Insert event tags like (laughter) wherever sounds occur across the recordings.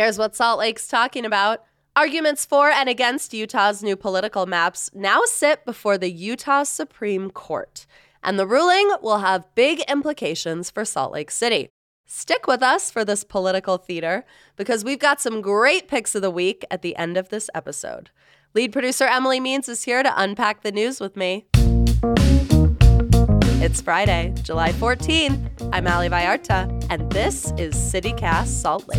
Here's what Salt Lake's talking about. Arguments for and against Utah's new political maps now sit before the Utah Supreme Court, and the ruling will have big implications for Salt Lake City. Stick with us for this political theater because we've got some great picks of the week at the end of this episode. Lead producer Emily Means is here to unpack the news with me. It's Friday, July 14th. I'm Ali Vallarta, and this is CityCast Salt Lake.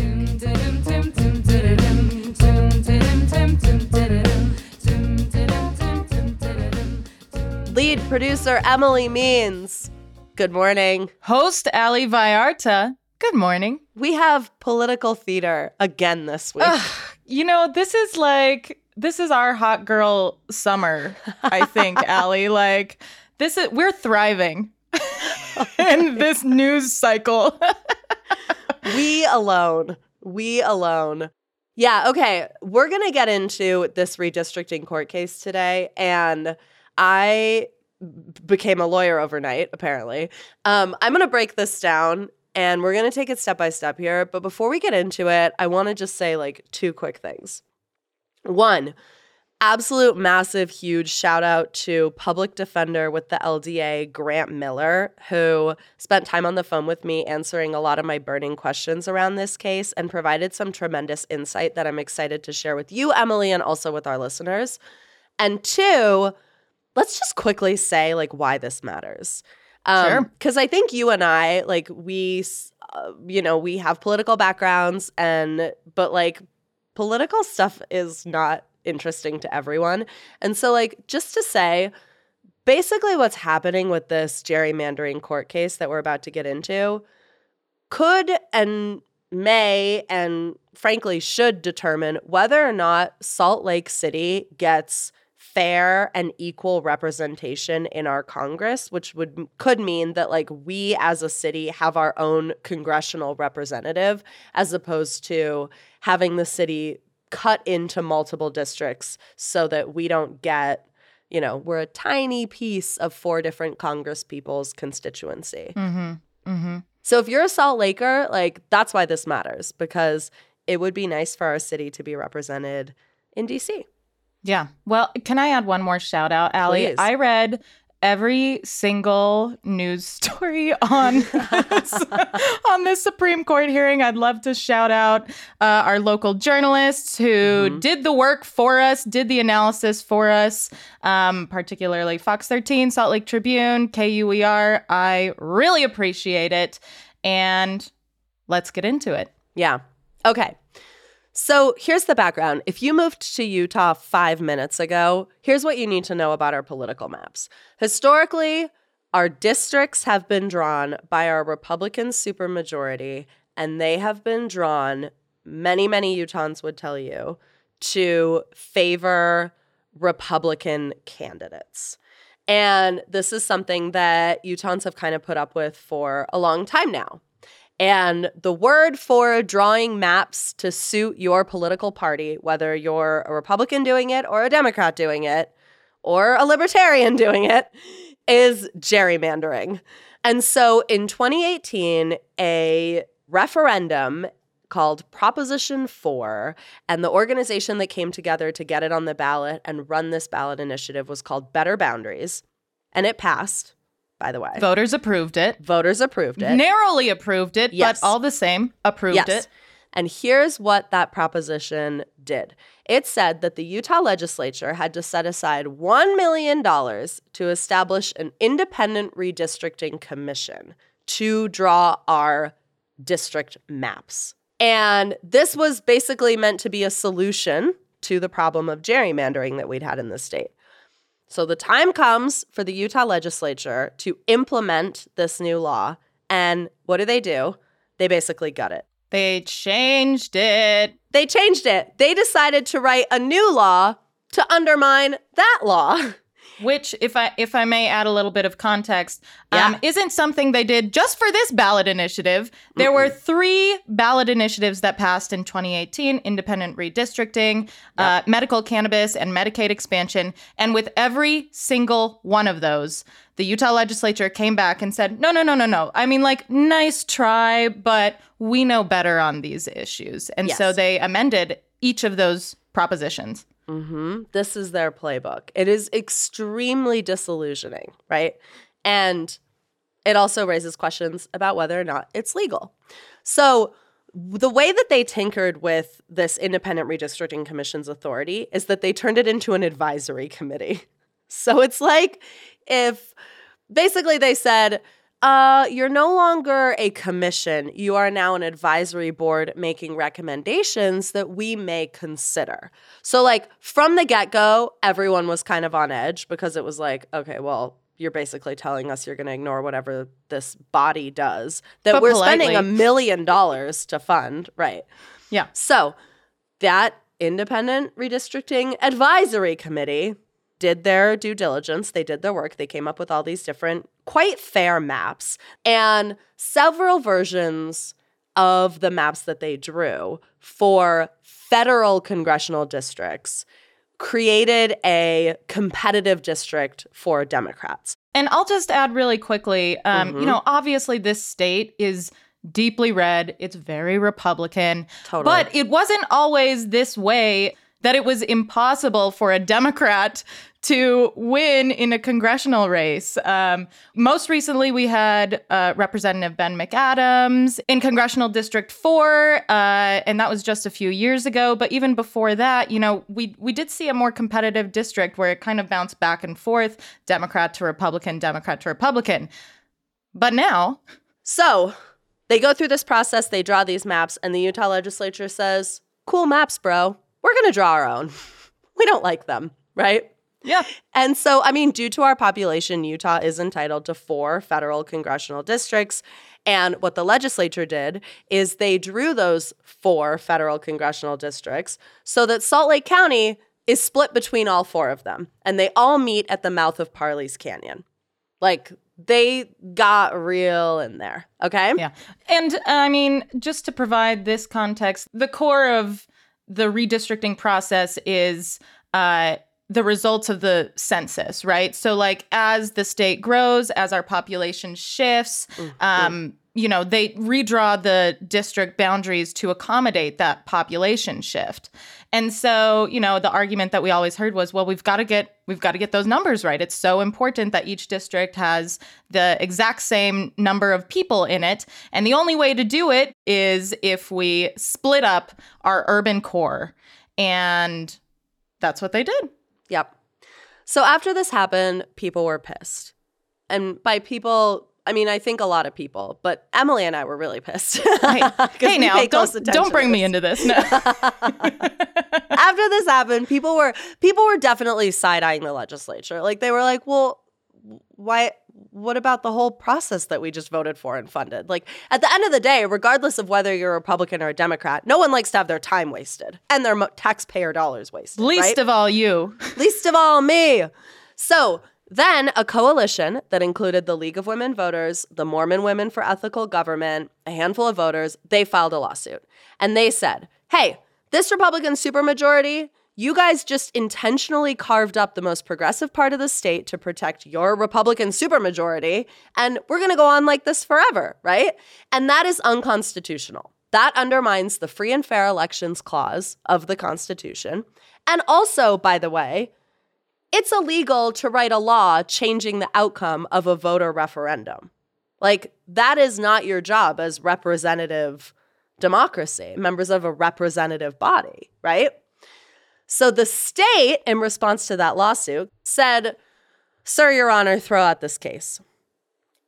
Lead producer Emily Means. Good morning. Host Ali Vallarta. Good morning. We have political theater again this week. Ugh, you know, this is like this is our hot girl summer, I think, (laughs) Ali. Like this is we're thriving (laughs) in this news cycle. (laughs) we alone. We alone. Yeah, okay. We're going to get into this redistricting court case today. And I became a lawyer overnight, apparently. Um, I'm going to break this down and we're going to take it step by step here. But before we get into it, I want to just say like two quick things. One, absolute massive, huge shout out to public defender with the LDA, Grant Miller, who spent time on the phone with me answering a lot of my burning questions around this case and provided some tremendous insight that I'm excited to share with you, Emily, and also with our listeners. And two, let's just quickly say like why this matters. Um, Sure. Because I think you and I, like, we, uh, you know, we have political backgrounds, and but like, political stuff is not interesting to everyone. And so, like, just to say, basically, what's happening with this gerrymandering court case that we're about to get into could and may and frankly should determine whether or not Salt Lake City gets fair and equal representation in our Congress, which would could mean that like we as a city have our own congressional representative as opposed to having the city cut into multiple districts so that we don't get you know, we're a tiny piece of four different Congress people's constituency. mm-hmm. Mm-hmm. So if you're a Salt Laker, like that's why this matters because it would be nice for our city to be represented in DC. Yeah. Well, can I add one more shout out, Ali? Please. I read every single news story (laughs) on this, on this Supreme Court hearing. I'd love to shout out uh, our local journalists who Mhm. did the work for us, did the analysis for us, um, particularly Fox 13, Salt Lake Tribune, KUER. I really appreciate it. And let's get into it. Yeah. Okay. So here's the background. If you moved to Utah five minutes ago, here's what you need to know about our political maps. Historically, our districts have been drawn by our Republican supermajority, and they have been drawn, many, many Utahns would tell you, to favor Republican candidates. And this is something that Utahns have kind of put up with for a long time now. And the word for drawing maps to suit your political party, whether you're a Republican doing it or a Democrat doing it or a Libertarian (laughs) doing it, is gerrymandering. And so in 2018, a referendum called Proposition 4, and the organization that came together to get it on the ballot and run this ballot initiative was called Better Boundaries. And it passed, by the way. Voters approved it. Voters approved it. Narrowly approved it, Yes. but all the same, approved yes. it. And here's what that proposition did it said that the Utah legislature had to set aside $1 million to establish an independent redistricting commission to draw our district maps. And this was basically meant to be a solution to the problem of gerrymandering that we'd had in the state. So the time comes for the Utah legislature to implement this new law And what do they do? They basically gut it. They changed it. They changed it. They decided to write a new law to undermine that law. (laughs) Which, if I if I may add a little bit of context, Yeah. um, isn't something they did just for this ballot initiative. There were three ballot initiatives that passed in 2018: independent redistricting, uh, medical cannabis, and Medicaid expansion. And with every single one of those, the Utah legislature came back and said, "No, no, no, no, no. I mean, like, nice try, but we know better on these issues." And so they amended each of those propositions. Hmm This is their playbook. It is extremely disillusioning, right? And it also raises questions about whether or not it's legal. So, the way that they tinkered with this Independent Redistricting Commission's authority is that they turned it into an advisory committee. (laughs) So, it's like if basically they said, uh, you're no longer a commission. You are now an advisory board making recommendations that we may consider. So, like, from the get go, everyone was kind of on edge because it was like, okay, well, you're basically telling us you're going to ignore whatever this body does that But we're spending a million dollars to fund. Right. Yeah. So, that independent redistricting advisory committee did their due diligence. They did their work. They came up with all these different, quite fair maps and several versions of the maps that they drew for federal congressional districts created a competitive district for Democrats. And I'll just add really quickly um, Mhm. you know, obviously, this state is deeply red, it's very Republican, Totally. but it wasn't always this way that it was impossible for a Democrat to win in a congressional race. Um, most recently, we had uh, Representative Ben McAdams in Congressional District 4, uh, and that was just a few years ago. But even before that, you know, we, we did see a more competitive district where it kind of bounced back and forth Democrat to Republican, Democrat to Republican. But now, So they go through this process, they draw these maps, and the Utah legislature says, Cool maps, bro. We're going to draw our own. (laughs) we don't like them, right? yeah, And so, I mean, due to our population, Utah is entitled to four federal congressional districts. And what the legislature did is they drew those four federal congressional districts so that Salt Lake County is split between all four of them. And they all meet at the mouth of Parley's Canyon. Like, they got real in there, okay? Yeah. And I mean, just to provide this context, the core of the redistricting process is uh, the results of the census, right? So, like, as the state grows, as our population shifts, um, you know, they redraw the district boundaries to accommodate that population shift. And so, you know, the argument that we always heard was, well, we've got to get we've got to get those numbers right. It's so important that each district has the exact same number of people in it, and the only way to do it is if we split up our urban core. And that's what they did. Yep. So after this happened, people were pissed. And by people, I mean, I think a lot of people, but Emily and I were really pissed. (laughs) Hey, now, don't, don't bring me into this. No. (laughs) After this happened, people were people were definitely side-eyeing the legislature. Like they were like, "Well, why what about the whole process that we just voted for and funded?" Like at the end of the day, regardless of whether you're a Republican or a Democrat, no one likes to have their time wasted and their mo- taxpayer dollars wasted. Least right? of all you. least of all me. So then a coalition that included the League of Women Voters, the Mormon Women for Ethical Government, a handful of voters, they filed a lawsuit. And they said, hey, this Republican supermajority, you guys just intentionally carved up the most progressive part of the state to protect your Republican supermajority, and we're gonna go on like this forever, right? And that is unconstitutional. That undermines the free and fair elections clause of the Constitution. And also, by the way, it's illegal to write a law changing the outcome of a voter referendum. Like, that is not your job as representative democracy, members of a representative body, right? So the state, in response to that lawsuit, said, Sir, Your Honor, throw out this case.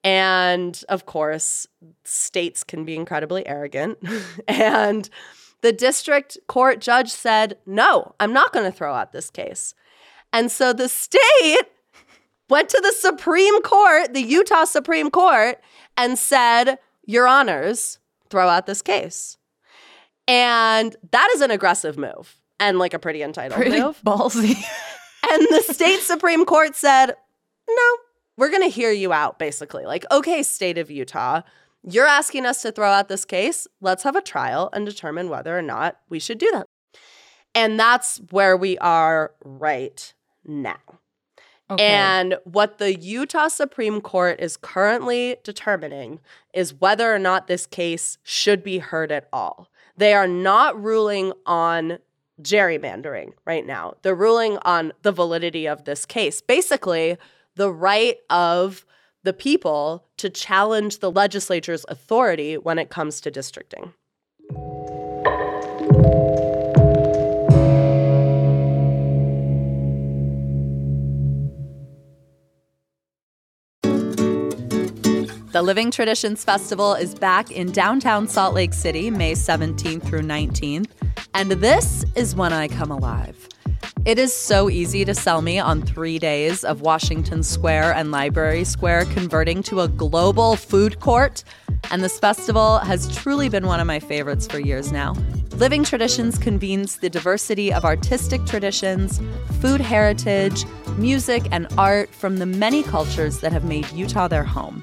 And of course, states can be incredibly arrogant. (laughs) and the district court judge said, No, I'm not going to throw out this case. And so the state (laughs) went to the Supreme Court, the Utah Supreme Court, and said, Your honors, throw out this case. And that is an aggressive move and like a pretty entitled Pretty move. ballsy. (laughs) And the state Supreme Court said, No, we're going to hear you out, basically. Like, okay, state of Utah, you're asking us to throw out this case. Let's have a trial and determine whether or not we should do that. And that's where we are right now. Okay. And what the Utah Supreme Court is currently determining is whether or not this case should be heard at all. They are not ruling on gerrymandering right now. They're ruling on the validity of this case. Basically, the right of the people to challenge the legislature's authority when it comes to districting. The Living Traditions Festival is back in downtown Salt Lake City, May 17th through 19th, and this is when I come alive. It is so easy to sell me on three days of Washington Square and Library Square converting to a global food court, and this festival has truly been one of my favorites for years now. Living Traditions convenes the diversity of artistic traditions, food heritage, music, and art from the many cultures that have made Utah their home.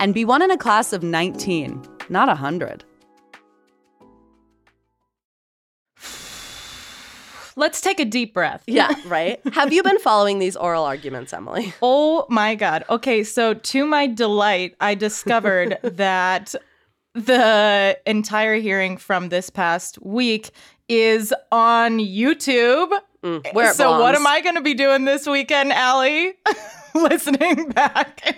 and be one in a class of 19, not 100. Let's take a deep breath. Yeah, (laughs) right? Have you been following these oral arguments, Emily? Oh my God. Okay, so to my delight, I discovered (laughs) that the entire hearing from this past week is on YouTube. Mm, where so, what am I going to be doing this weekend, Ali? (laughs) Listening back.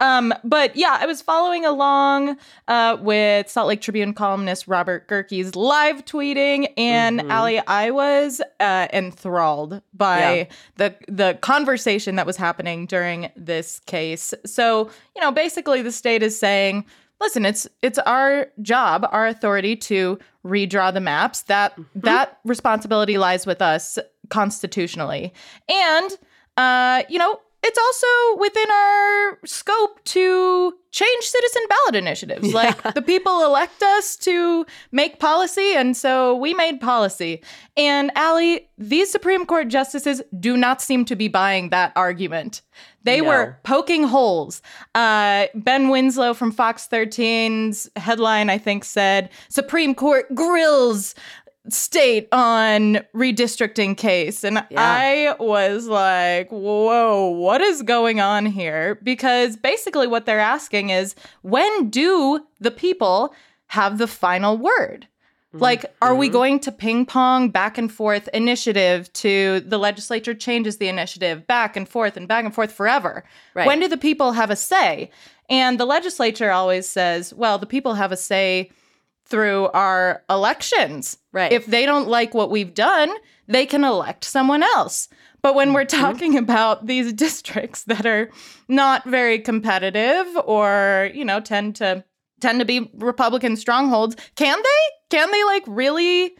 Um, but yeah, I was following along uh, with Salt Lake Tribune columnist Robert Gehrke's live tweeting, and Mhm. Ali, I was uh, enthralled by Yeah. the the conversation that was happening during this case. So you know, basically, the state is saying, "Listen, it's it's our job, our authority to redraw the maps. That that responsibility lies with us constitutionally, and uh, you know." It's also within our scope to change citizen ballot initiatives. Like the people elect us to make policy, and so we made policy. And Ali, these Supreme Court justices do not seem to be buying that argument. They No. were poking holes. Uh, ben Winslow from Fox 13's headline, I think, said Supreme Court grills state on redistricting case. And I was like, whoa, what is going on here? Because basically, what they're asking is when do the people have the final word? Mm-hmm. Like, are we mm-hmm. going to ping pong back and forth initiative to the legislature changes the initiative back and forth and back and forth forever? Right. When do the people have a say? And the legislature always says, well, the people have a say through our elections. Right. If they don't like what we've done, they can elect someone else. But when we're mm-hmm. talking about these (laughs) districts that are not very competitive or, you know, tend to tend to be Republican strongholds, can they? Can they like really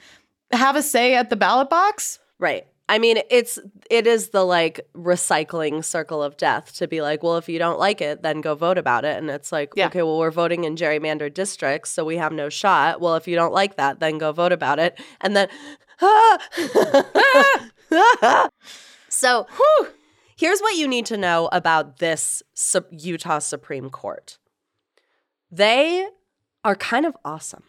have a say at the ballot box? Right. I mean, it's it is the like recycling circle of death to be like, well, if you don't like it, then go vote about it. And it's like, Yeah. okay, well, we're voting in gerrymandered districts, so we have no shot. Well, if you don't like that, then go vote about it. And then (laughs) So, here's what you need to know about this Su- Utah Supreme Court. They are kind of awesome.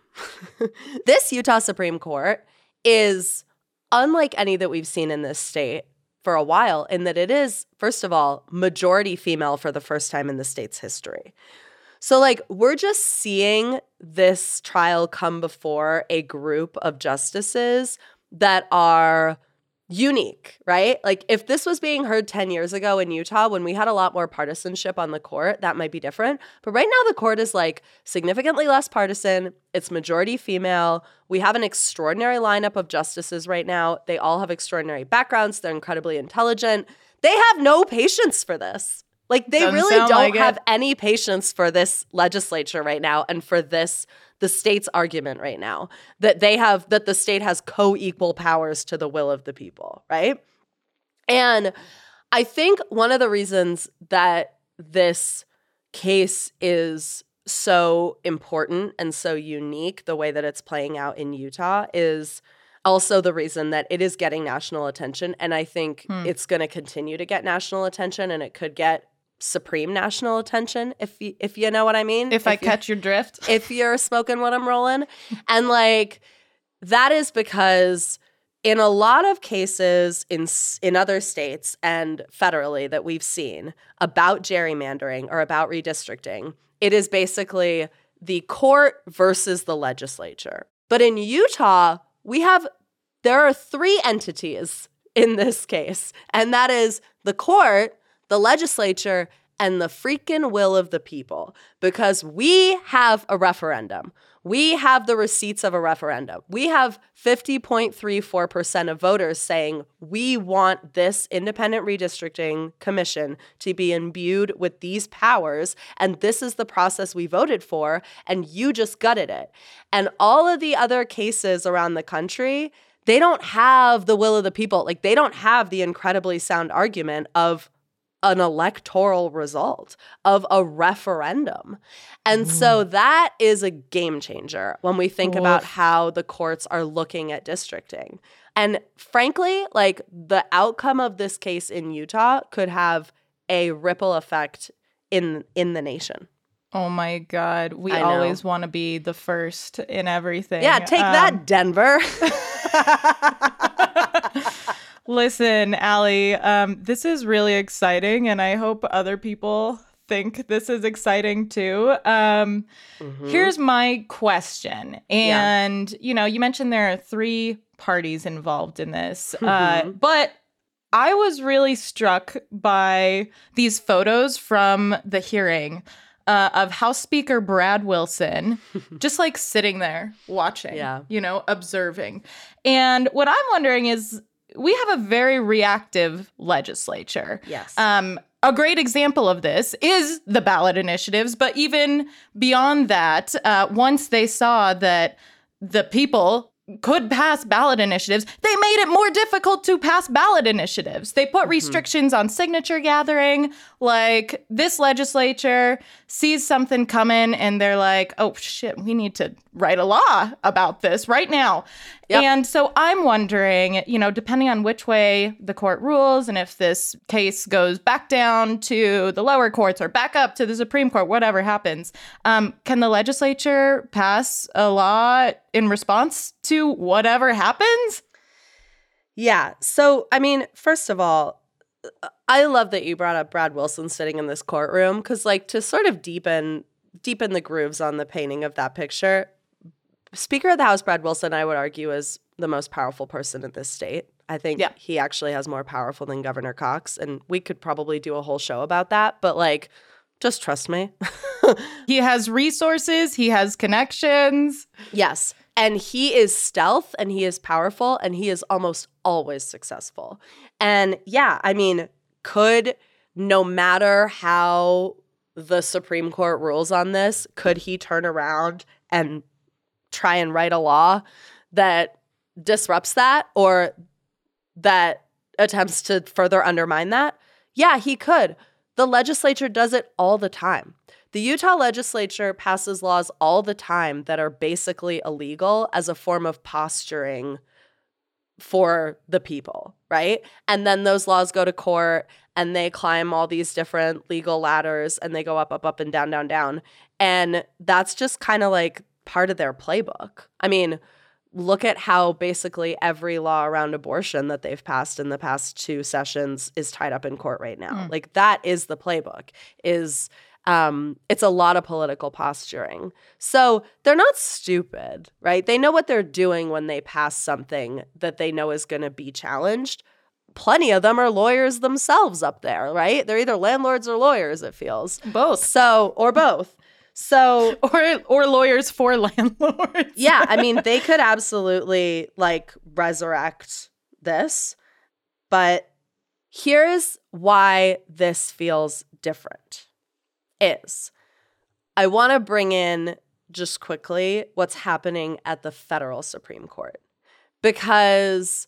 (laughs) this Utah Supreme Court is unlike any that we've seen in this state for a while, in that it is, first of all, majority female for the first time in the state's history. So, like, we're just seeing this trial come before a group of justices that are unique, right? Like, if this was being heard 10 years ago in Utah when we had a lot more partisanship on the court, that might be different. But right now, the court is like significantly less partisan. It's majority female. We have an extraordinary lineup of justices right now. They all have extraordinary backgrounds, they're incredibly intelligent. They have no patience for this. Like, they Doesn't really don't like it. have any patience for this legislature right now and for this the state's argument right now that they have that the state has co-equal powers to the will of the people right and i think one of the reasons that this case is so important and so unique the way that it's playing out in utah is also the reason that it is getting national attention and i think Hmm. it's going to continue to get national attention and it could get supreme national attention if you, if you know what i mean If I you- catch your drift. (laughs) if you're smoking what I'm rolling. And like that is because in a lot of cases in in other states and federally that we've seen about gerrymandering or about redistricting, it is basically the court versus the legislature. But in Utah, we have there are three entities in this case, and that is the court, the legislature, and the freaking will of the people because we have a referendum. We have the receipts of a referendum. We have 50.34% of voters saying we want this independent redistricting commission to be imbued with these powers. And this is the process we voted for. And you just gutted it. And all of the other cases around the country, they don't have the will of the people. Like they don't have the incredibly sound argument of an electoral result of a referendum. And so that is a game changer when we think about how the courts are looking at districting. And frankly, like the outcome of this case in Utah could have a ripple effect in in the nation. Oh my god, we always want to be the first in everything. Yeah, take Um, that, Denver. (laughs) (laughs) Listen, Ali, um, this is really exciting, and I hope other people think this is exciting too. Um, Mhm. Here's my question. Yeah. And, you know, you mentioned there are three parties involved in this, uh, Mhm. but I was really struck by these photos from the hearing. Uh, of House Speaker Brad Wilson, (laughs) just like sitting there watching, Yeah. you know, observing. And what I'm wondering is we have a very reactive legislature. yes. Um, a great example of this is the ballot initiatives, but even beyond that, uh, once they saw that the people could pass ballot initiatives, they made it more difficult to pass ballot initiatives. They put restrictions on signature gathering. Like this legislature sees something coming and they're like, oh shit, we need to write a law about this right now. Yep. And so I'm wondering, you know, depending on which way the court rules and if this case goes back down to the lower courts or back up to the Supreme Court, whatever happens, um, can the legislature pass a law in response to whatever happens? Yeah. So, I mean, first of all, I love that you brought up Brad Wilson sitting in this courtroom because, like, to sort of deepen deepen the grooves on the painting of that picture, Speaker of the House Brad Wilson, I would argue, is the most powerful person in this state. I think Yeah. he actually has more powerful than Governor Cox, and we could probably do a whole show about that. But like, just trust me. (laughs) He has resources, he has connections. Yes, And he is stealth and he is powerful and he is almost always successful. And yeah, I mean, could no matter how the Supreme Court rules on this, could he turn around and try and write a law that disrupts that or that attempts to further undermine that? Yeah, he could. The legislature does it all the time. The Utah legislature passes laws all the time that are basically illegal as a form of posturing for the people, right? And then those laws go to court and they climb all these different legal ladders and they go up, up, up, and down, down, down. And that's just kind of like part of their playbook. I mean, look at how basically every law around abortion that they've passed in the past two sessions is tied up in court right now. Mm. Like that is the playbook. Is um, it's a lot of political posturing. So they're not stupid, right? They know what they're doing when they pass something that they know is going to be challenged. Plenty of them are lawyers themselves up there, right? They're either landlords or lawyers, it feels. Both. So, or both. So (laughs) or or lawyers for (laughs) landlords. yeah, I mean they could absolutely like resurrect this. But here's why this feels different. Is I want to bring in just quickly what's happening at the federal Supreme Court. Because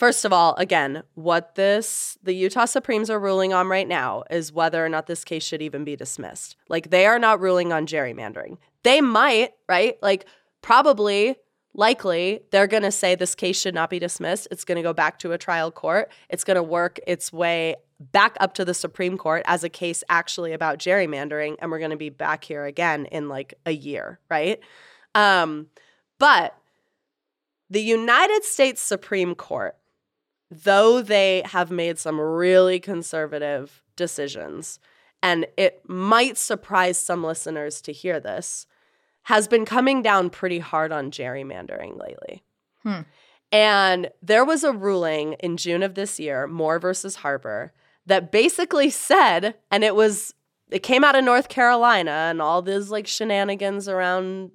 First of all, again, what this the Utah Supremes are ruling on right now is whether or not this case should even be dismissed. Like they are not ruling on gerrymandering. They might, right? Like probably likely they're going to say this case should not be dismissed. It's going to go back to a trial court. It's going to work its way back up to the Supreme Court as a case actually about gerrymandering and we're going to be back here again in like a year, right? Um but the United States Supreme Court though they have made some really conservative decisions, and it might surprise some listeners to hear this, has been coming down pretty hard on gerrymandering lately. Hmm. And there was a ruling in June of this year, Moore versus Harper, that basically said, and it was, it came out of North Carolina and all these like shenanigans around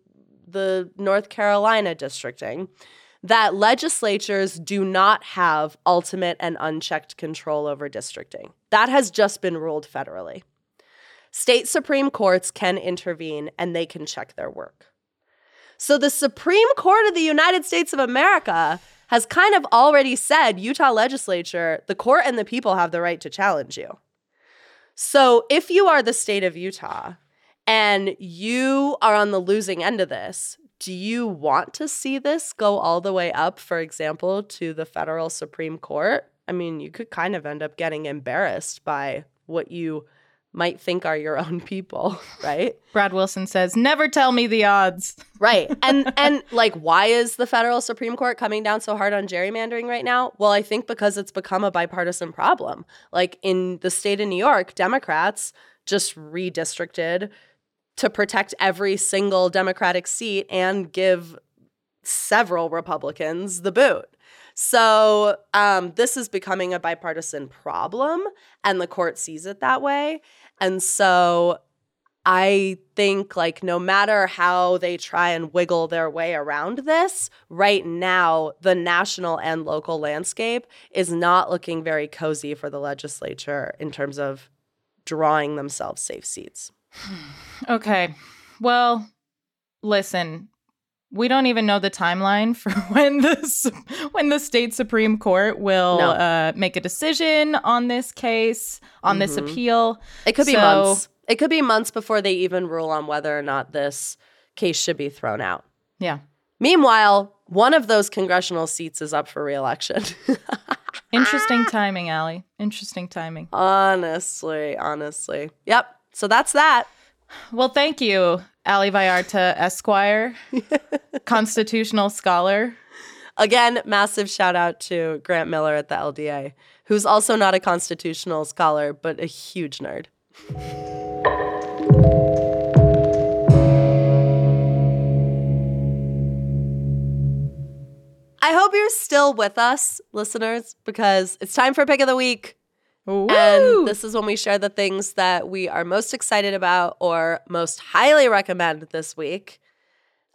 the North Carolina districting that legislatures do not have ultimate and unchecked control over districting. That has just been ruled federally. State Supreme Courts can intervene and they can check their work. So the Supreme Court of the United States of America has kind of already said, Utah legislature, the court and the people have the right to challenge you. So if you are the state of Utah and you are on the losing end of this, do you want to see this go all the way up, for example, to the federal Supreme Court? I mean, you could kind of end up getting embarrassed by what you might think are your own people, (laughs) right? Brad Wilson says, "Never tell me the odds." Right. (laughs) And and like why is the federal Supreme Court coming down so hard on gerrymandering right now? Well, I think because it's become a bipartisan problem. Like in the state of New York, Democrats just redistricted to protect every single Democratic seat and give several Republicans the boot. So um, this is becoming a bipartisan problem, and the court sees it that way. And so I think, like, no matter how they try and wiggle their way around this, right now, the national and local landscape is not looking very cozy for the legislature in terms of drawing themselves safe seats. (sighs) okay. Well, listen, we don't even know the timeline for (laughs) when this when the state supreme court will no. uh, make a decision on this case on mm-hmm. this appeal. It could so, be months. It could be months before they even rule on whether or not this case should be thrown out. Yeah. Meanwhile one of those congressional seats is up for reelection. (laughs) Interesting timing Ali. Interesting timing. Honestly honestly. Yep. So that's that. Well, thank you, Ali Vallarta Esquire, (laughs) constitutional scholar. Again, massive shout out to Grant Miller at the LDA, who's also not a constitutional scholar, but a huge nerd. I hope you're still with us, listeners, because it's time for Pick of the Week. Woo! And this is when we share the things that we are most excited about or most highly recommend this week.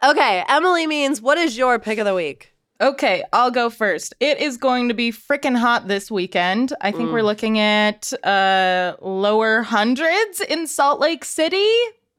Okay, Emily means what is your pick of the week? Okay, I'll go first. It is going to be freaking hot this weekend. I think we're looking at uh lower hundreds in Salt Lake City,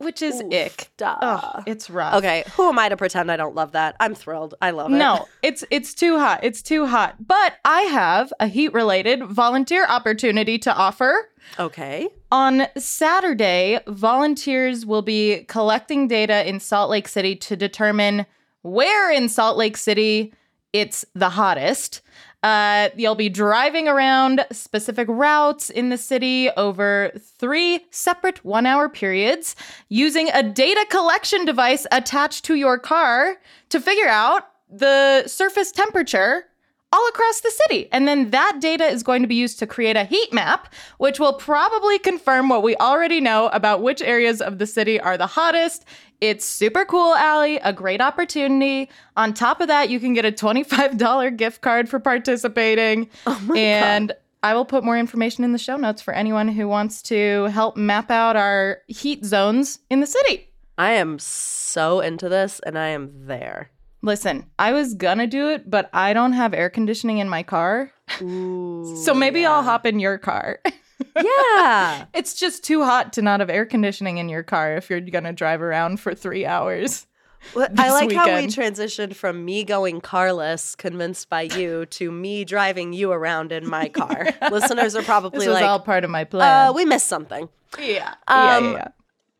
which is Oof, ick. duh. Ugh, it's rough. Okay, who am I to pretend I don't love that? I'm thrilled. I love it. No, (laughs) it's it's too hot. It's too hot. But I have a heat related volunteer opportunity to offer. Okay. On Saturday, volunteers will be collecting data in Salt Lake City to determine where in Salt Lake City it's the hottest. Uh, you'll be driving around specific routes in the city over three separate one hour periods using a data collection device attached to your car to figure out the surface temperature all across the city. And then that data is going to be used to create a heat map, which will probably confirm what we already know about which areas of the city are the hottest. It's super cool, Ali, a great opportunity. On top of that, you can get a $25 (laughs) gift card for participating. Oh my and I will put more information in the show notes for anyone who wants to help map out our heat zones in the city. I am so into this and I am there. Listen, I was gonna do it, but I don't have air conditioning in my car. Ooh, So maybe I'll hop in your car. (laughs) Yeah. it's just too hot to not have air conditioning in your car if you're gonna drive around for three hours. (laughs) Well, I This like how we transitioned from me going carless, convinced by you, to me driving you around in my car. (laughs) Listeners are This probably was like, all part of my plan. uh, we missed something. yeah. um, yeah, yeah,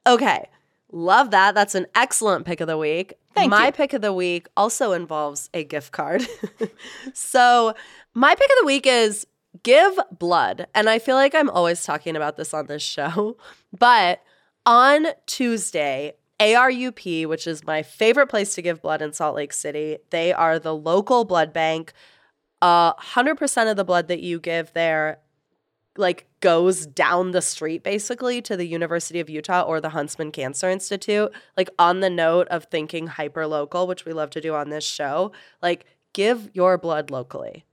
yeah. Okay. Love that. That's an excellent pick of the week. Thank my you. pick of the week also involves a gift card. (laughs) so, my pick of the week is give blood. And I feel like I'm always talking about this on this show. (laughs) But on Tuesday, ARUP, which is my favorite place to give blood in Salt Lake City, they are the local blood bank. Uh, 100% of the blood that you give there like goes down the street basically to the University of Utah or the Huntsman Cancer Institute. Like on the note of thinking hyper local, which we love to do on this show, like give your blood locally.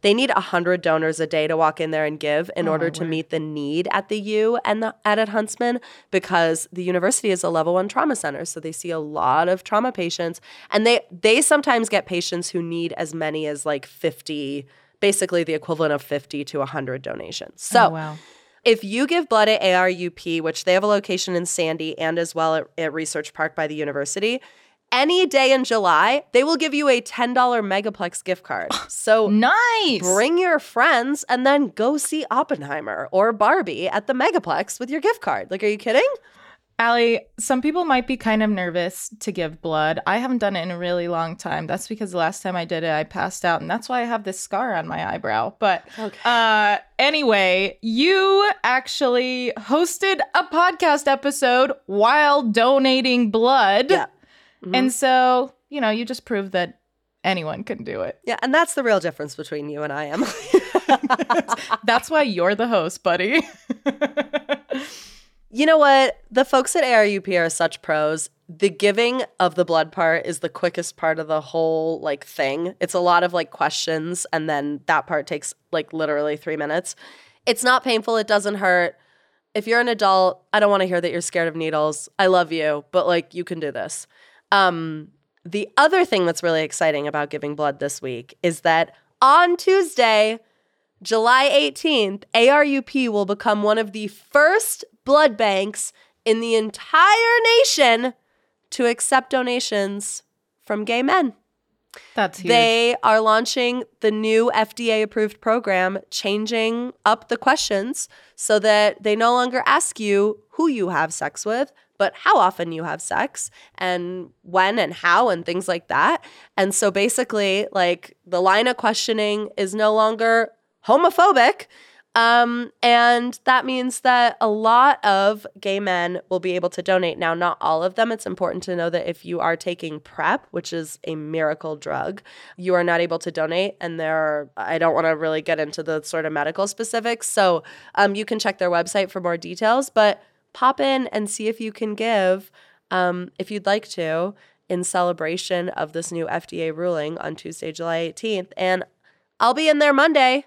They need 100 donors a day to walk in there and give in Oh, order to word. meet the need at the U and the, at at Huntsman because the university is a level 1 trauma center so they see a lot of trauma patients and they they sometimes get patients who need as many as like 50 basically the equivalent of 50 to 100 donations. So oh, wow. if you give blood at ARUP, which they have a location in Sandy and as well at, at Research Park by the university, any day in July, they will give you a $10 Megaplex gift card. Ah, so Nice. bring your friends and then go see Oppenheimer or Barbie at the Megaplex with your gift card. Like, are you kidding? Ali, some people might be kind of nervous to give blood. I haven't done it in a really long time. That's because the last time I did it, I passed out, and that's why I have this scar on my eyebrow. But Okay. uh, anyway, you actually hosted a podcast episode while donating blood. Yeah. Mhm. And so, you know, you just proved that anyone can do it. yeah, and that's the real difference between you and I, Emily. (laughs) That's why you're the host, buddy. (laughs) You know what? The folks at ARUP are such pros. The giving of the blood part is the quickest part of the whole like thing. It's a lot of like questions and then that part takes like literally 3 minutes. It's not painful, it doesn't hurt. If you're an adult, I don't want to hear that you're scared of needles. I love you, but like you can do this. Um the other thing that's really exciting about giving blood this week is that on Tuesday, July 18th, ARUP will become one of the first blood banks in the entire nation to accept donations from gay men. That's huge. They are launching the new FDA approved program, changing up the questions so that they no longer ask you who you have sex with, but how often you have sex and when and how and things like that. And so basically, like the line of questioning is no longer homophobic. Um, and that means that a lot of gay men will be able to donate. Now, not all of them. It's important to know that if you are taking PrEP, which is a miracle drug, you are not able to donate. And there are, I don't want to really get into the sort of medical specifics. So um, you can check their website for more details, but pop in and see if you can give, um, if you'd like to, in celebration of this new FDA ruling on Tuesday, July 18th. And I'll be in there Monday.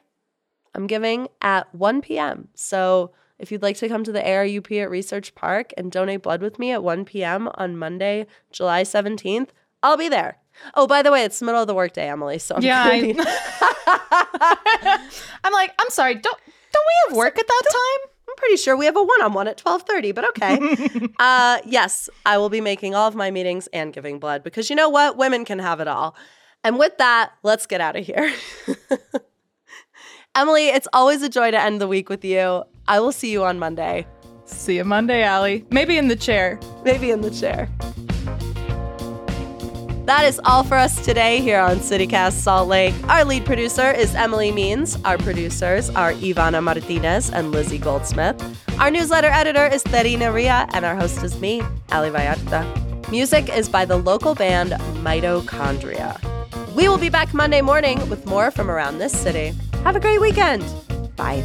I'm giving at 1 p.m. So if you'd like to come to the ARUP at Research Park and donate blood with me at 1 p.m. on Monday, July 17th, I'll be there. Oh, by the way, it's the middle of the workday, Emily. So I'm Yeah, I- (laughs) I'm like, I'm sorry, don't don't we have work at that time? I'm pretty sure we have a one-on-one at 12:30, but okay. (laughs) uh, yes, I will be making all of my meetings and giving blood because you know what? Women can have it all. And with that, let's get out of here. (laughs) Emily, it's always a joy to end the week with you. I will see you on Monday, See you Monday, Ali. Maybe in the chair. maybe in the chair. That is all for us today here on CityCast Salt Lake. Our lead producer is Emily Means. Our producers are Ivana Martinez and Lizzie Goldsmith. Our newsletter editor is Terina Ria, and our host is me, Ali Vallarta. Music is by the local band Mitochondria. We will be back Monday morning with more from around this city. Have a great weekend. Bye.